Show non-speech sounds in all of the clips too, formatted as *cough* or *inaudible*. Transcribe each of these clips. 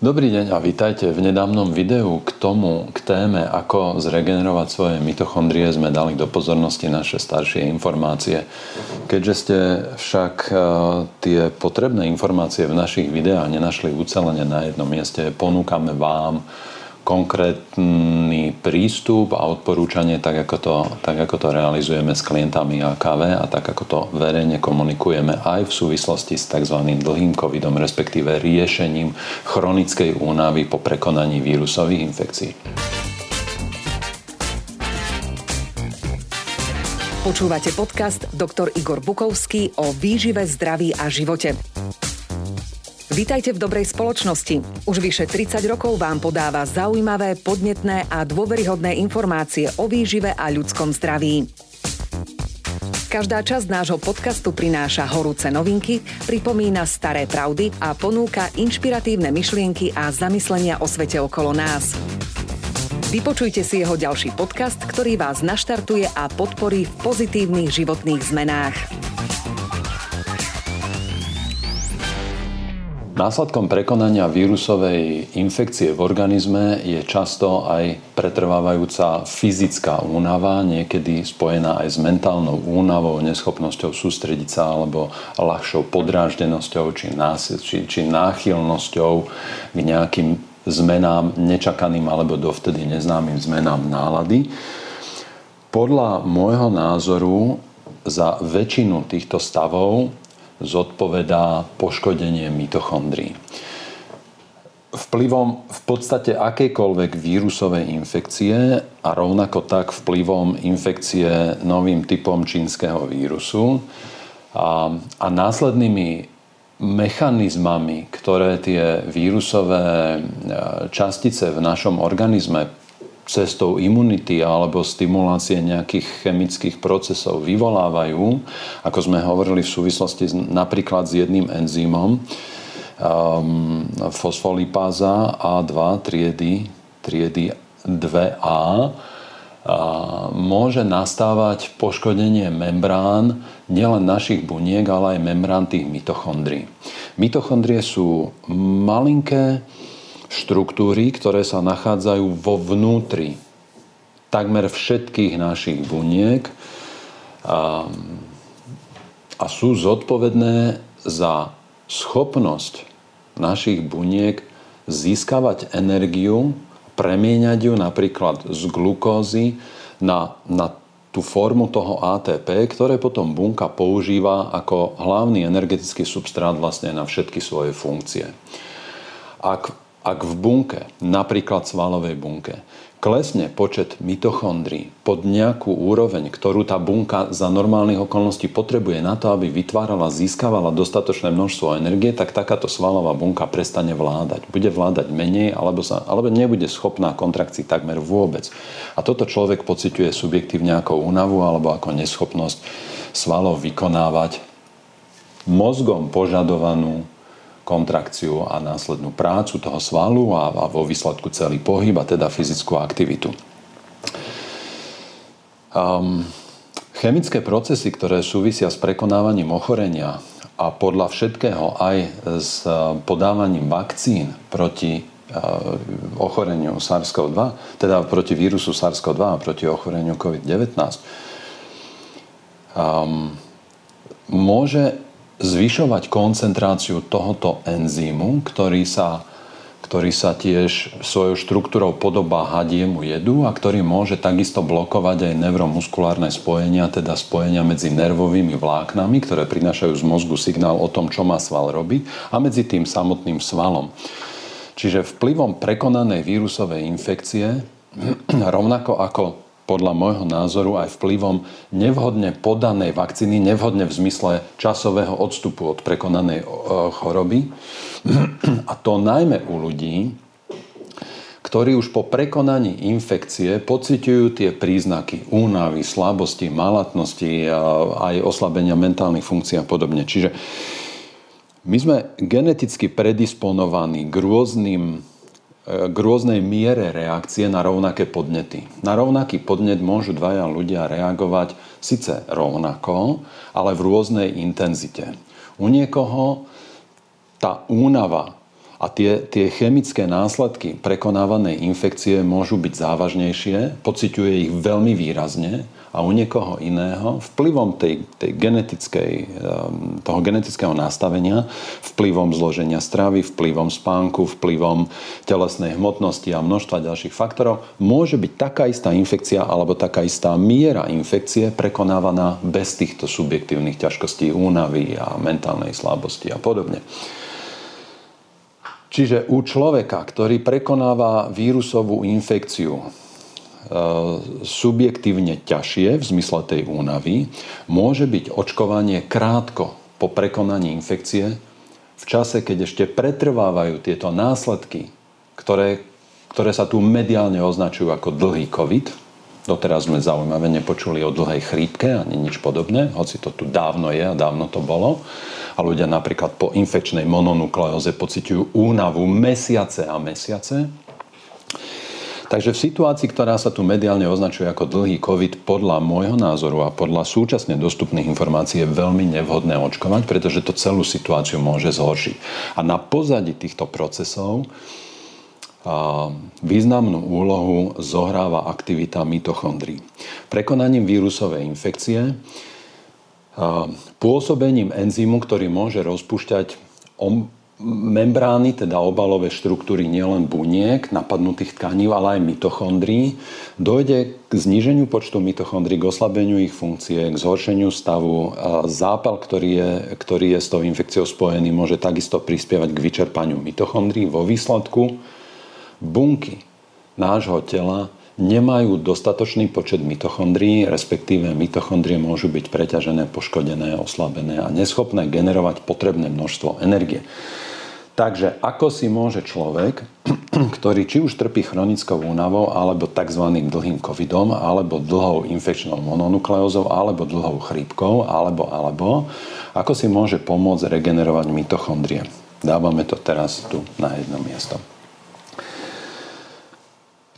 Dobrý deň a vítajte. V nedávnom videu k tomu, k téme, ako zregenerovať svoje mitochondrie, sme dali do pozornosti naše staršie informácie. Keďže ste však e, tie potrebné informácie v našich videách nenašli ucelene na jednom mieste, ponúkame vám konkrétny prístup a odporúčanie, tak ako to, tak ako to realizujeme s klientami AKV a tak ako to verejne komunikujeme aj v súvislosti s tzv. dlhým covidom, respektíve riešením chronickej únavy po prekonaní vírusových infekcií. Počúvate podcast Dr. Igor Bukovský o výžive, zdraví a živote. Vítajte v dobrej spoločnosti. Už vyše 30 rokov vám podáva zaujímavé, podnetné a dôveryhodné informácie o výžive a ľudskom zdraví. Každá časť nášho podcastu prináša horúce novinky, pripomína staré pravdy a ponúka inšpiratívne myšlienky a zamyslenia o svete okolo nás. Vypočujte si jeho ďalší podcast, ktorý vás naštartuje a podporí v pozitívnych životných zmenách. Následkom prekonania vírusovej infekcie v organizme je často aj pretrvávajúca fyzická únava, niekedy spojená aj s mentálnou únavou, neschopnosťou sústrediť sa alebo ľahšou podráždenosťou či, násil, či, či náchylnosťou k nejakým zmenám, nečakaným alebo dovtedy neznámym zmenám nálady. Podľa môjho názoru za väčšinu týchto stavov zodpovedá poškodenie mitochondrií. Vplyvom v podstate akejkoľvek vírusovej infekcie a rovnako tak vplyvom infekcie novým typom čínskeho vírusu a, a následnými mechanizmami, ktoré tie vírusové e, častice v našom organizme cestou imunity alebo stimulácie nejakých chemických procesov vyvolávajú, ako sme hovorili v súvislosti s, napríklad s jedným enzymom, um, fosfolipáza A2 triedy, triedy 2A, a môže nastávať poškodenie membrán nielen našich buniek, ale aj membrán tých mitochondrií. Mitochondrie sú malinké, štruktúry, ktoré sa nachádzajú vo vnútri takmer všetkých našich buniek a, a sú zodpovedné za schopnosť našich buniek získavať energiu, premieňať ju napríklad z glukózy na, na tú formu toho ATP, ktoré potom bunka používa ako hlavný energetický substrát vlastne na všetky svoje funkcie. Ak ak v bunke, napríklad svalovej bunke, klesne počet mitochondrií pod nejakú úroveň, ktorú tá bunka za normálnych okolností potrebuje na to, aby vytvárala, získavala dostatočné množstvo energie, tak takáto svalová bunka prestane vládať. Bude vládať menej alebo, sa, alebo nebude schopná kontrakcii takmer vôbec. A toto človek pociťuje subjektívne ako únavu alebo ako neschopnosť svalov vykonávať mozgom požadovanú kontrakciu a následnú prácu toho svalu a, a vo výsledku celý pohyb a teda fyzickú aktivitu. Um, chemické procesy, ktoré súvisia s prekonávaním ochorenia a podľa všetkého aj s e, podávaním vakcín proti e, ochoreniu SARS-CoV-2, teda proti vírusu SARS-CoV-2 a proti ochoreniu COVID-19, um, môže zvyšovať koncentráciu tohoto enzýmu, ktorý sa, ktorý sa tiež svojou štruktúrou podobá hadiemu jedu a ktorý môže takisto blokovať aj neuromuskulárne spojenia, teda spojenia medzi nervovými vláknami, ktoré prinášajú z mozgu signál o tom, čo má sval robiť a medzi tým samotným svalom. Čiže vplyvom prekonanej vírusovej infekcie, *clears throat* rovnako ako podľa môjho názoru aj vplyvom nevhodne podanej vakcíny, nevhodne v zmysle časového odstupu od prekonanej choroby. *clears throat* A to najmä u ľudí, ktorí už po prekonaní infekcie pociťujú tie príznaky únavy, slabosti, malatnosti aj oslabenia mentálnych funkcií a podobne. Čiže my sme geneticky predisponovaní k rôznym k rôznej miere reakcie na rovnaké podnety. Na rovnaký podnet môžu dvaja ľudia reagovať síce rovnako, ale v rôznej intenzite. U niekoho tá únava A tie, tie chemické následky prekonávanej infekcie môžu byť závažnejšie, pociťuje ich veľmi výrazne a u niekoho iného vplyvom tej, tej genetickej, toho genetického nastavenia, vplyvom zloženia stravy, vplyvom spánku, vplyvom telesnej hmotnosti a množstva ďalších faktorov môže byť taká istá infekcia alebo taká istá miera infekcie prekonávaná bez týchto subjektívnych ťažkostí, únavy a mentálnej slabosti a podobne. Čiže u človeka, ktorý prekonáva vírusovú infekciu subjektívne ťažšie v zmysle tej únavy, môže byť očkovanie krátko po prekonaní infekcie, v čase, keď ešte pretrvávajú tieto následky, ktoré, ktoré sa tu mediálne označujú ako dlhý COVID. Doteraz sme zaujímavé nepočuli o dlhej chrípke ani nič podobné, hoci to tu dávno je a dávno to bolo. A ľudia napríklad po infekčnej mononukleóze pociťujú únavu mesiace a mesiace. Takže v situácii, ktorá sa tu mediálne označuje ako dlhý COVID, podľa môjho názoru a podľa súčasne dostupných informácií je veľmi nevhodné očkovať, pretože to celú situáciu môže zhoršiť. A na pozadí týchto procesov významnú úlohu zohráva aktivita mitochondrií. Prekonaním vírusovej infekcie, pôsobením enzymu, ktorý môže rozpúšťať membrány, teda obalové štruktúry nielen buniek, napadnutých tkaní, ale aj mitochondrií, dojde k zníženiu počtu mitochondrií, k oslabeniu ich funkcie, k zhoršeniu stavu. Zápal, ktorý je, ktorý je s tou infekciou spojený, môže takisto prispievať k vyčerpaniu mitochondrií. Vo výsledku bunky nášho tela nemajú dostatočný počet mitochondrií, respektíve mitochondrie môžu byť preťažené, poškodené, oslabené a neschopné generovať potrebné množstvo energie. Takže ako si môže človek, *clears throat* ktorý či už trpí chronickou únavou, alebo tzv. dlhým covidom, alebo dlhou infekčnou mononukleózou, alebo dlhou chrípkou, alebo, alebo, ako si môže pomôcť regenerovať mitochondrie. Dávame to teraz tu na jedno miesto.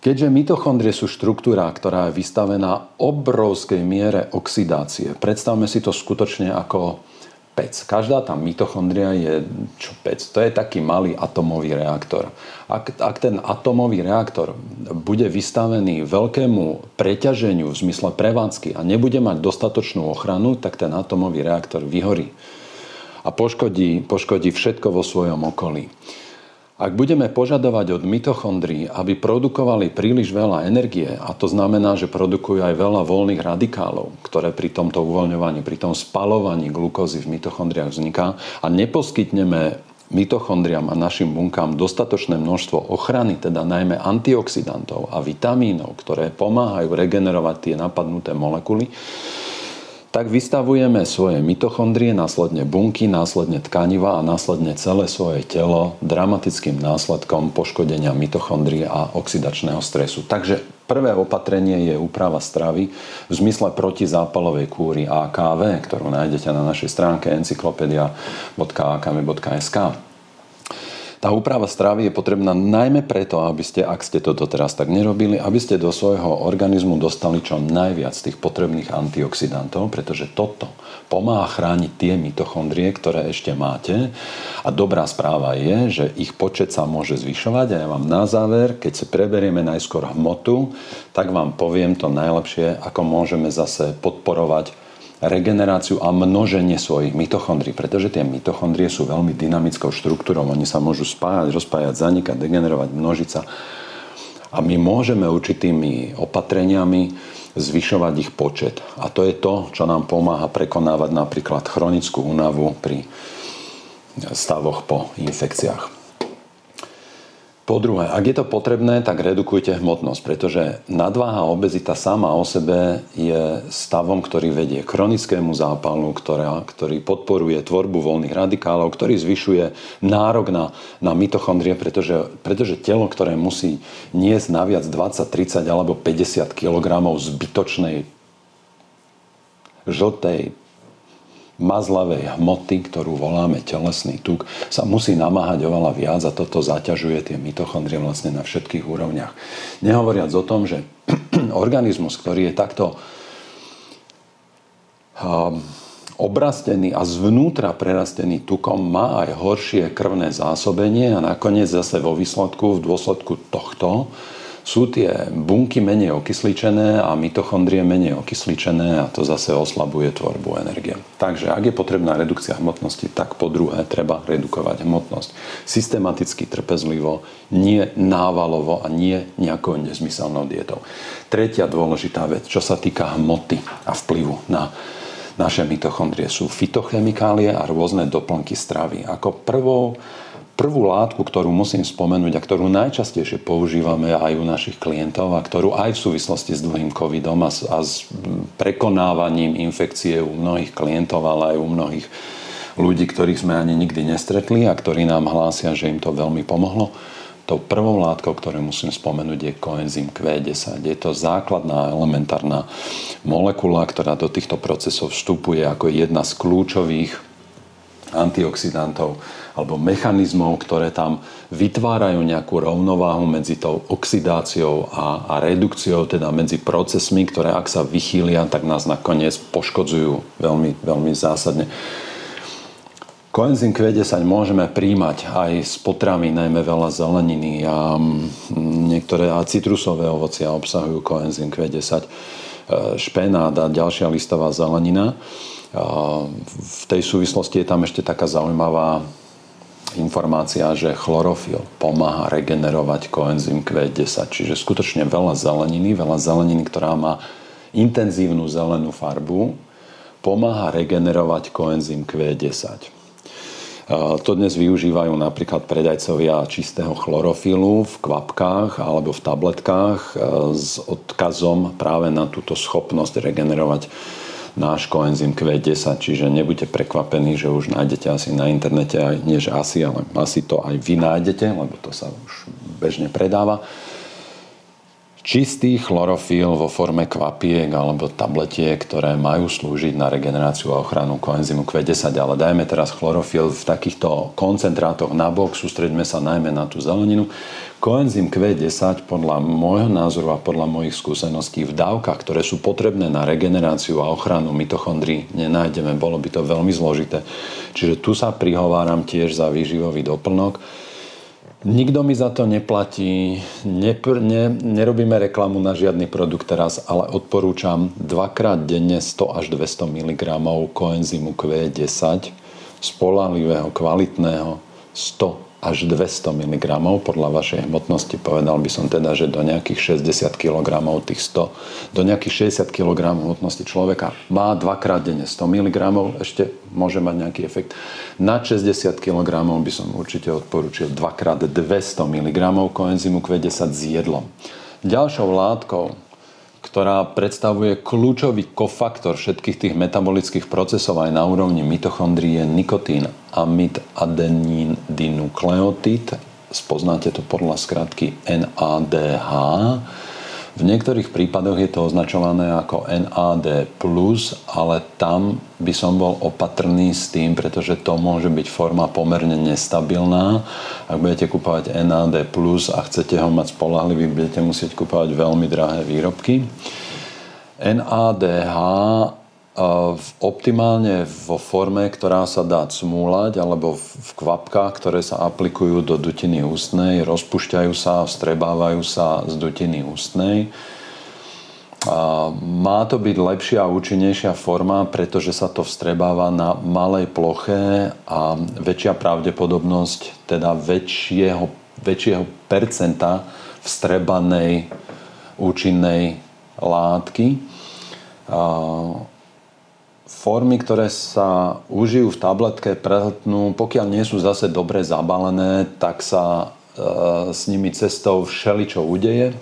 Keďže mitochondrie sú štruktúra, ktorá je vystavená obrovskej miere oxidácie, predstavme si to skutočne ako pec. Každá tá mitochondria je čo pec. To je taký malý atomový reaktor. Ak, ak ten atomový reaktor bude vystavený veľkému preťaženiu v zmysle prevádzky a nebude mať dostatočnú ochranu, tak ten atomový reaktor vyhorí a poškodí, poškodí všetko vo svojom okolí. Ak budeme požadovať od mitochondrií, aby produkovali príliš veľa energie, a to znamená, že produkujú aj veľa voľných radikálov, ktoré pri tomto uvoľňovaní, pri tom spalovaní glukózy v mitochondriách vzniká a neposkytneme mitochondriám a našim bunkám dostatočné množstvo ochrany, teda najmä antioxidantov a vitamínov, ktoré pomáhajú regenerovať tie napadnuté molekuly, tak vystavujeme svoje mitochondrie, následne bunky, následne tkaniva a následne celé svoje telo dramatickým následkom poškodenia mitochondrie a oxidačného stresu. Takže prvé opatrenie je úprava stravy v zmysle protizápalovej kúry AKV, ktorú nájdete na našej stránke encyklopedia.akv.sk. Tá úprava stravy je potrebná najmä preto, aby ste, ak ste to doteraz tak nerobili, aby ste do svojho organizmu dostali čo najviac tých potrebných antioxidantov, pretože toto pomáha chrániť tie mitochondrie, ktoré ešte máte. A dobrá správa je, že ich počet sa môže zvyšovať a ja vám na záver, keď si preberieme najskôr hmotu, tak vám poviem to najlepšie, ako môžeme zase podporovať regeneráciu a množenie svojich mitochondrií, pretože tie mitochondrie sú veľmi dynamickou štruktúrou. Oni sa môžu spájať, rozpájať, zanikať, degenerovať, množiť sa. A my môžeme určitými opatreniami zvyšovať ich počet. A to je to, čo nám pomáha prekonávať napríklad chronickú únavu pri stavoch po infekciách. Po druhé, ak je to potrebné, tak redukujte hmotnosť, pretože nadváha a obezita sama o sebe je stavom, ktorý vedie k chronickému zápalu, ktorá, ktorý podporuje tvorbu voľných radikálov, ktorý zvyšuje nárok na, na mitochondrie, pretože, pretože telo, ktoré musí niesť naviac 20, 30 alebo 50 kg zbytočnej žltej mazlavej hmoty, ktorú voláme telesný tuk, sa musí namáhať oveľa viac a toto zaťažuje tie mitochondrie vlastne na všetkých úrovniach. Nehovoriac o tom, že *clears throat* organizmus, ktorý je takto um, obrastený a zvnútra prerastený tukom má aj horšie krvné zásobenie a nakoniec zase vo výsledku, v dôsledku tohto, sú tie bunky menej okysličené a mitochondrie menej okysličené a to zase oslabuje tvorbu energie. Takže ak je potrebná redukcia hmotnosti, tak po druhé treba redukovať hmotnosť. Systematicky, trpezlivo, nie návalovo a nie nejakou nezmyselnou dietou. Tretia dôležitá vec, čo sa týka hmoty a vplyvu na naše mitochondrie sú fitochemikálie a rôzne doplnky stravy. Ako prvou prvú látku, ktorú musím spomenúť a ktorú najčastejšie používame aj u našich klientov a ktorú aj v súvislosti s dlhým covidom a s, a s prekonávaním infekcie u mnohých klientov, ale aj u mnohých ľudí, ktorých sme ani nikdy nestretli a ktorí nám hlásia, že im to veľmi pomohlo. Tou prvou látkou, ktorú musím spomenúť, je koenzym Q10. Je to základná elementárna molekula, ktorá do týchto procesov vstupuje ako jedna z kľúčových antioxidantov alebo mechanizmov, ktoré tam vytvárajú nejakú rovnováhu medzi tou oxidáciou a, a redukciou, teda medzi procesmi, ktoré ak sa vychýlia, tak nás nakoniec poškodzujú veľmi, veľmi zásadne. Koenzym Q10 môžeme príjmať aj z potravy, najmä veľa zeleniny a niektoré a citrusové ovocia obsahujú koenzym Q10, e, špenát a ďalšia listová zelenina. V tej súvislosti je tam ešte taká zaujímavá informácia, že chlorofil pomáha regenerovať koenzym Q10, čiže skutočne veľa zeleniny, veľa zeleniny, ktorá má intenzívnu zelenú farbu, pomáha regenerovať koenzym Q10. To dnes využívajú napríklad predajcovia čistého chlorofilu v kvapkách alebo v tabletkách e, s odkazom práve na túto schopnosť regenerovať náš koenzym Q10, čiže nebuďte prekvapení, že už nájdete asi na internete, aj, nie že asi, ale asi to aj vy nájdete, lebo to sa už bežne predáva. Čistý chlorofil vo forme kvapiek alebo tabletiek, ktoré majú slúžiť na regeneráciu a ochranu koenzymu Q10, ale dajme teraz chlorofil v takýchto koncentrátoch na bok, sústreďme sa najmä na tú zeleninu. Koenzym Q10 podľa môjho názoru a podľa mojich skúseností v dávkach, ktoré sú potrebné na regeneráciu a ochranu mitochondrií, nenájdeme. Bolo by to veľmi zložité. Čiže tu sa prihováram tiež za výživový doplnok. Nikto mi za to neplatí, nepr- ne, nerobíme reklamu na žiadny produkt teraz, ale odporúčam dvakrát denne 100 až 200 mg koenzymu Q10 spolahlivého, kvalitného 100 až 200 mg podľa vašej hmotnosti. Povedal by som teda, že do nejakých 60 kg tých 100, do nejakých 60 kg hmotnosti človeka má dvakrát denne 100 mg, ešte môže mať nejaký efekt. Na 60 kg by som určite odporúčil dvakrát 200 mg koenzymu Q10 s jedlom. Ďalšou látkou, ktorá predstavuje kľúčový kofaktor všetkých tých metabolických procesov aj na úrovni mitochondrií je nikotín, amid, adenín, dinukleotid. Spoznáte to podľa skratky NADH v niektorých prípadoch je to označované ako NAD+, ale tam by som bol opatrný s tým, pretože to môže byť forma pomerne nestabilná. Ak budete kúpovať NAD+, a chcete ho mať spolahlivý, budete musieť kúpovať veľmi drahé výrobky. NADH optimálne vo forme, ktorá sa dá cmúľať, alebo v kvapkách, ktoré sa aplikujú do dutiny ústnej, rozpušťajú sa, vstrebávajú sa z dutiny ústnej. Má to byť lepšia a účinnejšia forma, pretože sa to vstrebáva na malej ploche a väčšia pravdepodobnosť, teda väčšieho, väčšieho percenta vstrebanej účinnej látky formy, ktoré sa užijú v tabletke, prehltnú, pokiaľ nie sú zase dobre zabalené, tak sa e, s nimi cestou všeličo udeje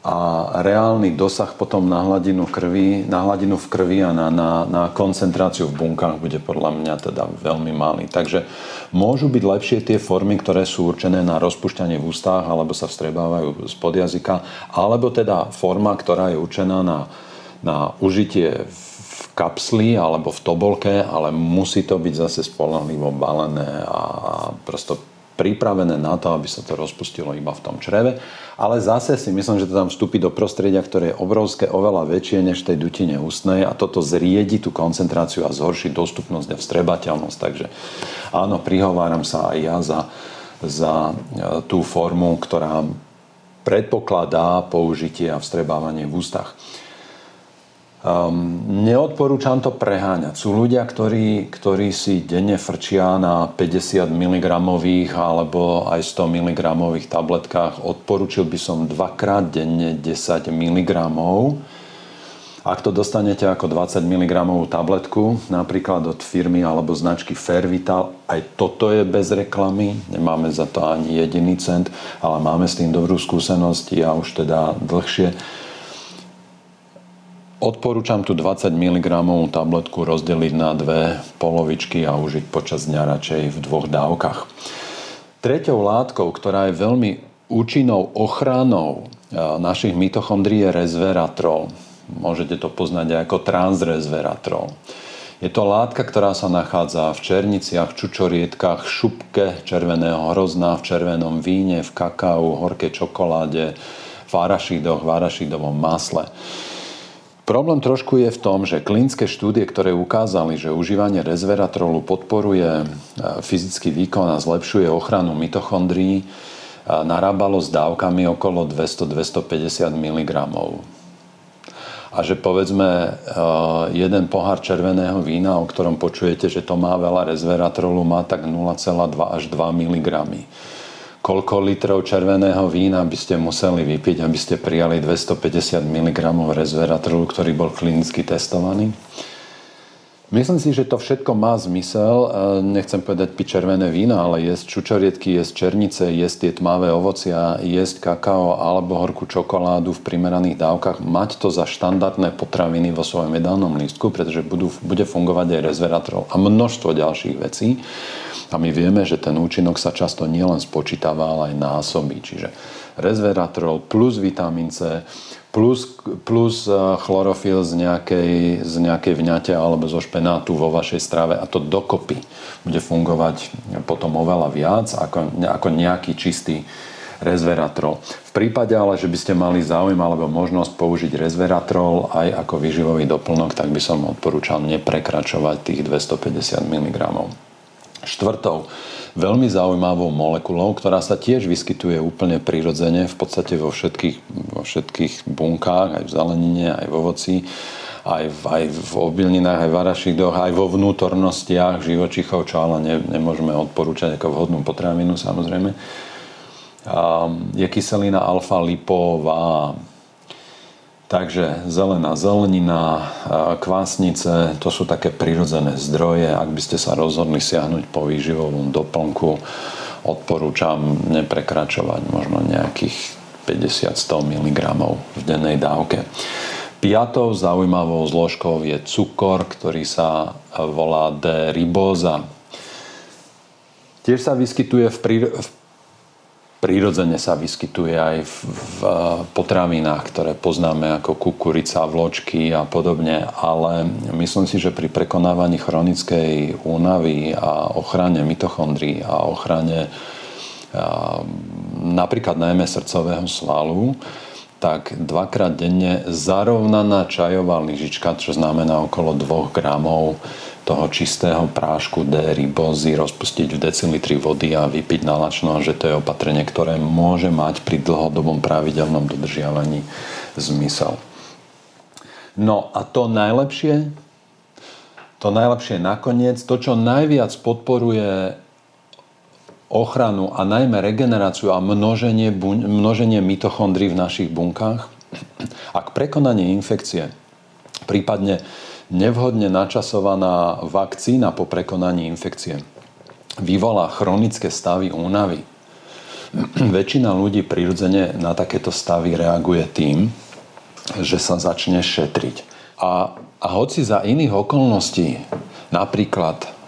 a reálny dosah potom na hladinu, krvi, na hladinu v krvi a na, na, na koncentráciu v bunkách bude podľa mňa teda veľmi malý. Takže môžu byť lepšie tie formy, ktoré sú určené na rozpušťanie v ústach alebo sa vstrebávajú spod jazyka, alebo teda forma, ktorá je určená na, na užitie v kapsli alebo v tobolke, ale musí to byť zase spolahlivo balené a prosto pripravené na to, aby sa to rozpustilo iba v tom čreve. Ale zase si myslím, že to tam vstúpi do prostredia, ktoré je obrovské, oveľa väčšie než tej dutine ústnej a toto zriedi tú koncentráciu a zhorší dostupnosť a vstrebateľnosť. Takže áno, prihováram sa aj ja za, za e, tú formu, ktorá predpokladá použitie a vstrebávanie v ústach. Um, neodporúčam to preháňať. Sú ľudia, ktorí, ktorí si denne frčia na 50 mg alebo aj 100 mg tabletkách. Odporúčil by som dvakrát denne 10 mg. Ak to dostanete ako 20 mg tabletku, napríklad od firmy alebo značky Fairvital, aj toto je bez reklamy, nemáme za to ani jediný cent, ale máme s tým dobrú skúsenosť, ja už teda dlhšie Odporúčam tu 20 mg tabletku rozdeliť na dve polovičky a užiť počas dňa radšej v dvoch dávkach. Treťou látkou, ktorá je veľmi účinnou ochranou e, našich mitochondrií je resveratrol. Môžete to poznať ako transresveratrol. Je to látka, ktorá sa nachádza v černiciach, čučorietkách, šupke červeného hrozna, v červenom víne, v kakao, horkej čokoláde, v arašidoch, v arašidovom masle. Problém trošku je v tom, že klinické štúdie, ktoré ukázali, že užívanie resveratrolu podporuje e, fyzický výkon a zlepšuje ochranu mitochondrií, e, narábalo s dávkami okolo 200-250 mg. A že povedzme e, jeden pohár červeného vína, o ktorom počujete, že to má veľa resveratrolu, má tak 0,2 až 2 mg koľko litrov červeného vína by ste museli vypiť, aby ste prijali 250 mg resveratrolu, ktorý bol klinicky testovaný? Myslím si, že to všetko má zmysel. Nechcem povedať piť červené vína, ale jesť čučoriedky, jesť černice, jesť tie tmavé ovocia, jesť kakao alebo horkú čokoládu v primeraných dávkach. Mať to za štandardné potraviny vo svojom jedálnom lístku, pretože budú, bude fungovať aj resveratrol a množstvo ďalších vecí. A my vieme, že ten účinok sa často nielen spočítava, ale aj násobí. Čiže resveratrol plus vitamín C plus, plus e, chlorofil z nejakej, z nejakej vňate alebo zo špenátu vo vašej strave a to dokopy bude fungovať potom oveľa viac ako, ako nejaký čistý resveratrol. V prípade ale, že by ste mali záujem alebo možnosť použiť resveratrol aj ako výživový doplnok, tak by som odporúčal neprekračovať tých 250 mg. Štvrtou veľmi zaujímavou molekulou, ktorá sa tiež vyskytuje úplne prirodzene v podstate vo všetkých, vo všetkých bunkách, aj v zelenine, aj v ovoci, aj v, aj v obilninách, aj v arašidoch, aj vo vnútornostiach živočichov, čo ale ne, nemôžeme odporúčať ako vhodnú potravinu samozrejme. Je kyselina alfa-lipová, Takže zelená zelenina, kvásnice, to sú také prirodzené zdroje. Ak by ste sa rozhodli siahnuť po výživovom doplnku, odporúčam neprekračovať možno nejakých 50-100 mg v dennej dávke. Piatou zaujímavou zložkou je cukor, ktorý sa volá D-ribóza. Tiež sa vyskytuje v, príro- v Prírodzene sa vyskytuje aj v, v potravinách, ktoré poznáme ako kukurica, vločky a podobne, ale myslím si, že pri prekonávaní chronickej únavy a ochrane mitochondrií a ochrane a, napríklad najmä srdcového svalu, tak dvakrát denne zarovnaná čajová lyžička, čo znamená okolo 2 gramov toho čistého prášku D-ribozy rozpustiť v decilitri vody a vypiť nalačno, že to je opatrenie, ktoré môže mať pri dlhodobom pravidelnom dodržiavaní zmysel. No a to najlepšie, to najlepšie nakoniec, to, čo najviac podporuje ochranu a najmä regeneráciu a množenie, množenie mitochondrií v našich bunkách, ak prekonanie infekcie, prípadne nevhodne načasovaná vakcína po prekonaní infekcie vyvolá chronické stavy únavy. Väčšina ľudí prirodzene na takéto stavy reaguje tým, že sa začne šetriť. A, a hoci za iných okolností, napríklad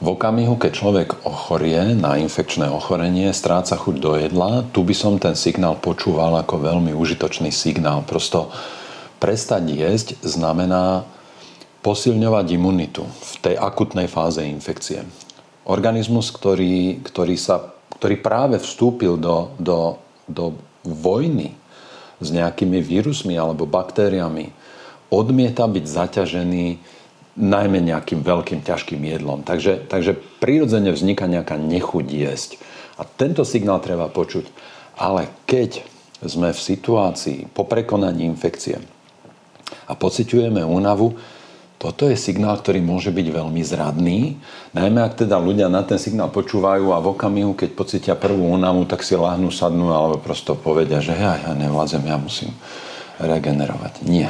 v okamihu, keď človek ochorie na infekčné ochorenie, stráca chuť do jedla, tu by som ten signál počúval ako veľmi užitočný signál. Prosto Prestať jesť znamená posilňovať imunitu v tej akutnej fáze infekcie. organizmus, ktorý, ktorý, sa, ktorý práve vstúpil do, do, do vojny s nejakými vírusmi alebo baktériami, odmieta byť zaťažený najmä nejakým veľkým ťažkým jedlom. Takže, takže prirodzene vzniká nejaká nechuť jesť. A tento signál treba počuť. Ale keď sme v situácii po prekonaní infekcie a pociťujeme únavu, toto je signál, ktorý môže byť veľmi zradný, najmä ak teda ľudia na ten signál počúvajú a v okamihu, keď pocitia prvú únavu, tak si láhnú, sadnú alebo prosto povedia, že ja, ja nevládzem, ja musím regenerovať. Nie.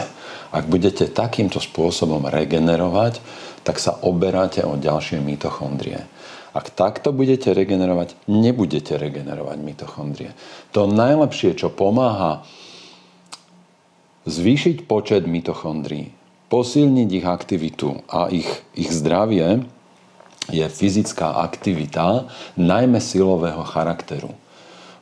Ak budete takýmto spôsobom regenerovať, tak sa oberáte o ďalšie mitochondrie. Ak takto budete regenerovať, nebudete regenerovať mitochondrie. To najlepšie, čo pomáha zvýšiť počet mitochondrií, posilniť ich aktivitu a ich, ich zdravie je fyzická aktivita, najmä silového charakteru.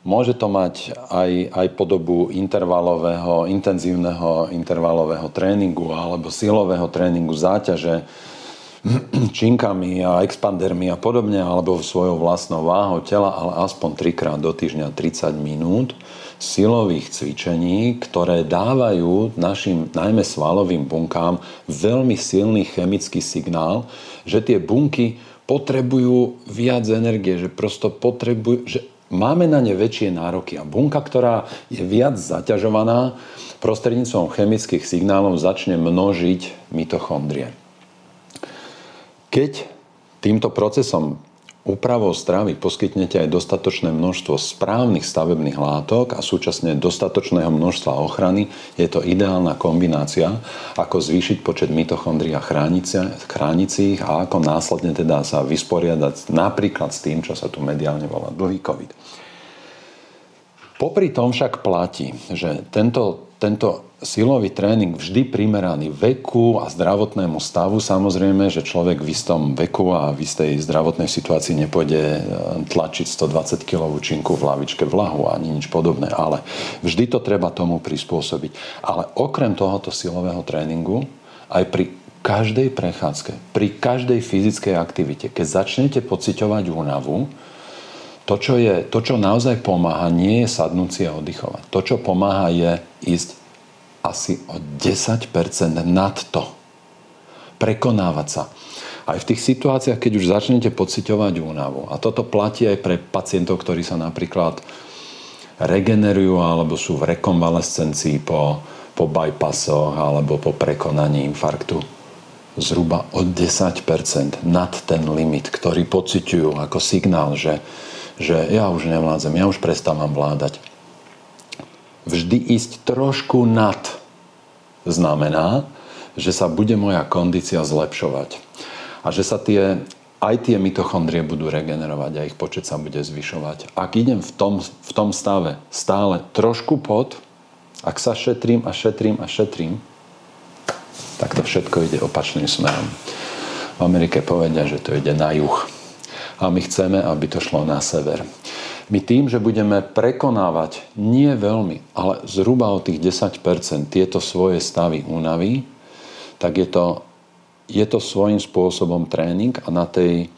Môže to mať aj, aj podobu intervalového, intenzívneho intervalového tréningu alebo silového tréningu záťaže, *clears throat* činkami a expandermi a podobne, alebo svojou vlastnou váhou tela, ale aspoň trikrát do týždňa 30 minút silových cvičení, ktoré dávajú našim najmä svalovým bunkám veľmi silný chemický signál, že tie bunky potrebujú viac energie, že prosto potrebujú, že máme na ne väčšie nároky. A bunka, ktorá je viac zaťažovaná, prostredníctvom chemických signálov začne množiť mitochondrie. Keď týmto procesom úpravou stravy poskytnete aj dostatočné množstvo správnych stavebných látok a súčasne dostatočného množstva ochrany, je to ideálna kombinácia, ako zvýšiť počet mitochondrií a chrániť a ako následne teda sa vysporiadať napríklad s tým, čo sa tu mediálne volá dlhý COVID. Popri tom však platí, že tento, tento silový tréning vždy primeraný veku a zdravotnému stavu. Samozrejme, že človek v istom veku a v istej zdravotnej situácii nepôjde e, tlačiť 120 kg činku v lavičke vlahu ani nič podobné, ale vždy to treba tomu prispôsobiť. Ale okrem tohoto silového tréningu, aj pri každej prechádzke, pri každej fyzickej aktivite, keď začnete pociťovať únavu, to čo, je, to, čo naozaj pomáha, nie je sadnúť a oddychovať. To, čo pomáha, je ísť asi o 10% nad to. Prekonávať sa. Aj v tých situáciách, keď už začnete pociťovať únavu. A toto platí aj pre pacientov, ktorí sa napríklad regenerujú alebo sú v rekonvalescencii po, po bypassoch alebo po prekonaní infarktu. Zhruba o 10% nad ten limit, ktorý pociťujú ako signál, že, že ja už nevládzem, ja už prestávam vládať vždy ísť trošku nad znamená, že sa bude moja kondícia zlepšovať. A že sa tie, aj tie mitochondrie budú regenerovať a ich počet sa bude zvyšovať. Ak idem v tom, v tom stave stále trošku pod, ak sa šetrím a šetrím a šetrím, tak to všetko ide opačným smerom. V Amerike povedia, že to ide na juh. A my chceme, aby to šlo na sever. My tým, že budeme prekonávať nie veľmi, ale zhruba o tých 10% tieto svoje stavy únavy, tak je to, je to svojím spôsobom tréning a na tej,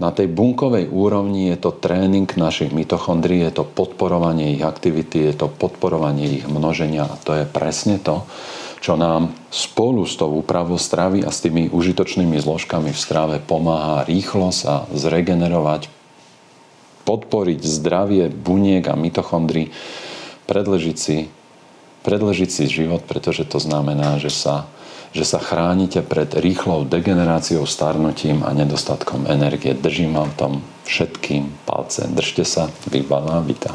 na tej bunkovej úrovni je to tréning našich mitochondrií, je to podporovanie ich aktivity, je to podporovanie ich množenia a to je presne to, čo nám spolu s tou úpravou stravy a s tými užitočnými zložkami v strave pomáha rýchlo sa zregenerovať, podporiť zdravie buniek a mitochondrií, predležiť si, predležiť si život, pretože to znamená, že sa, že sa chránite pred rýchlou degeneráciou, starnutím a nedostatkom energie. Držím vám tom všetkým palce. Držte sa, Vybala Vita.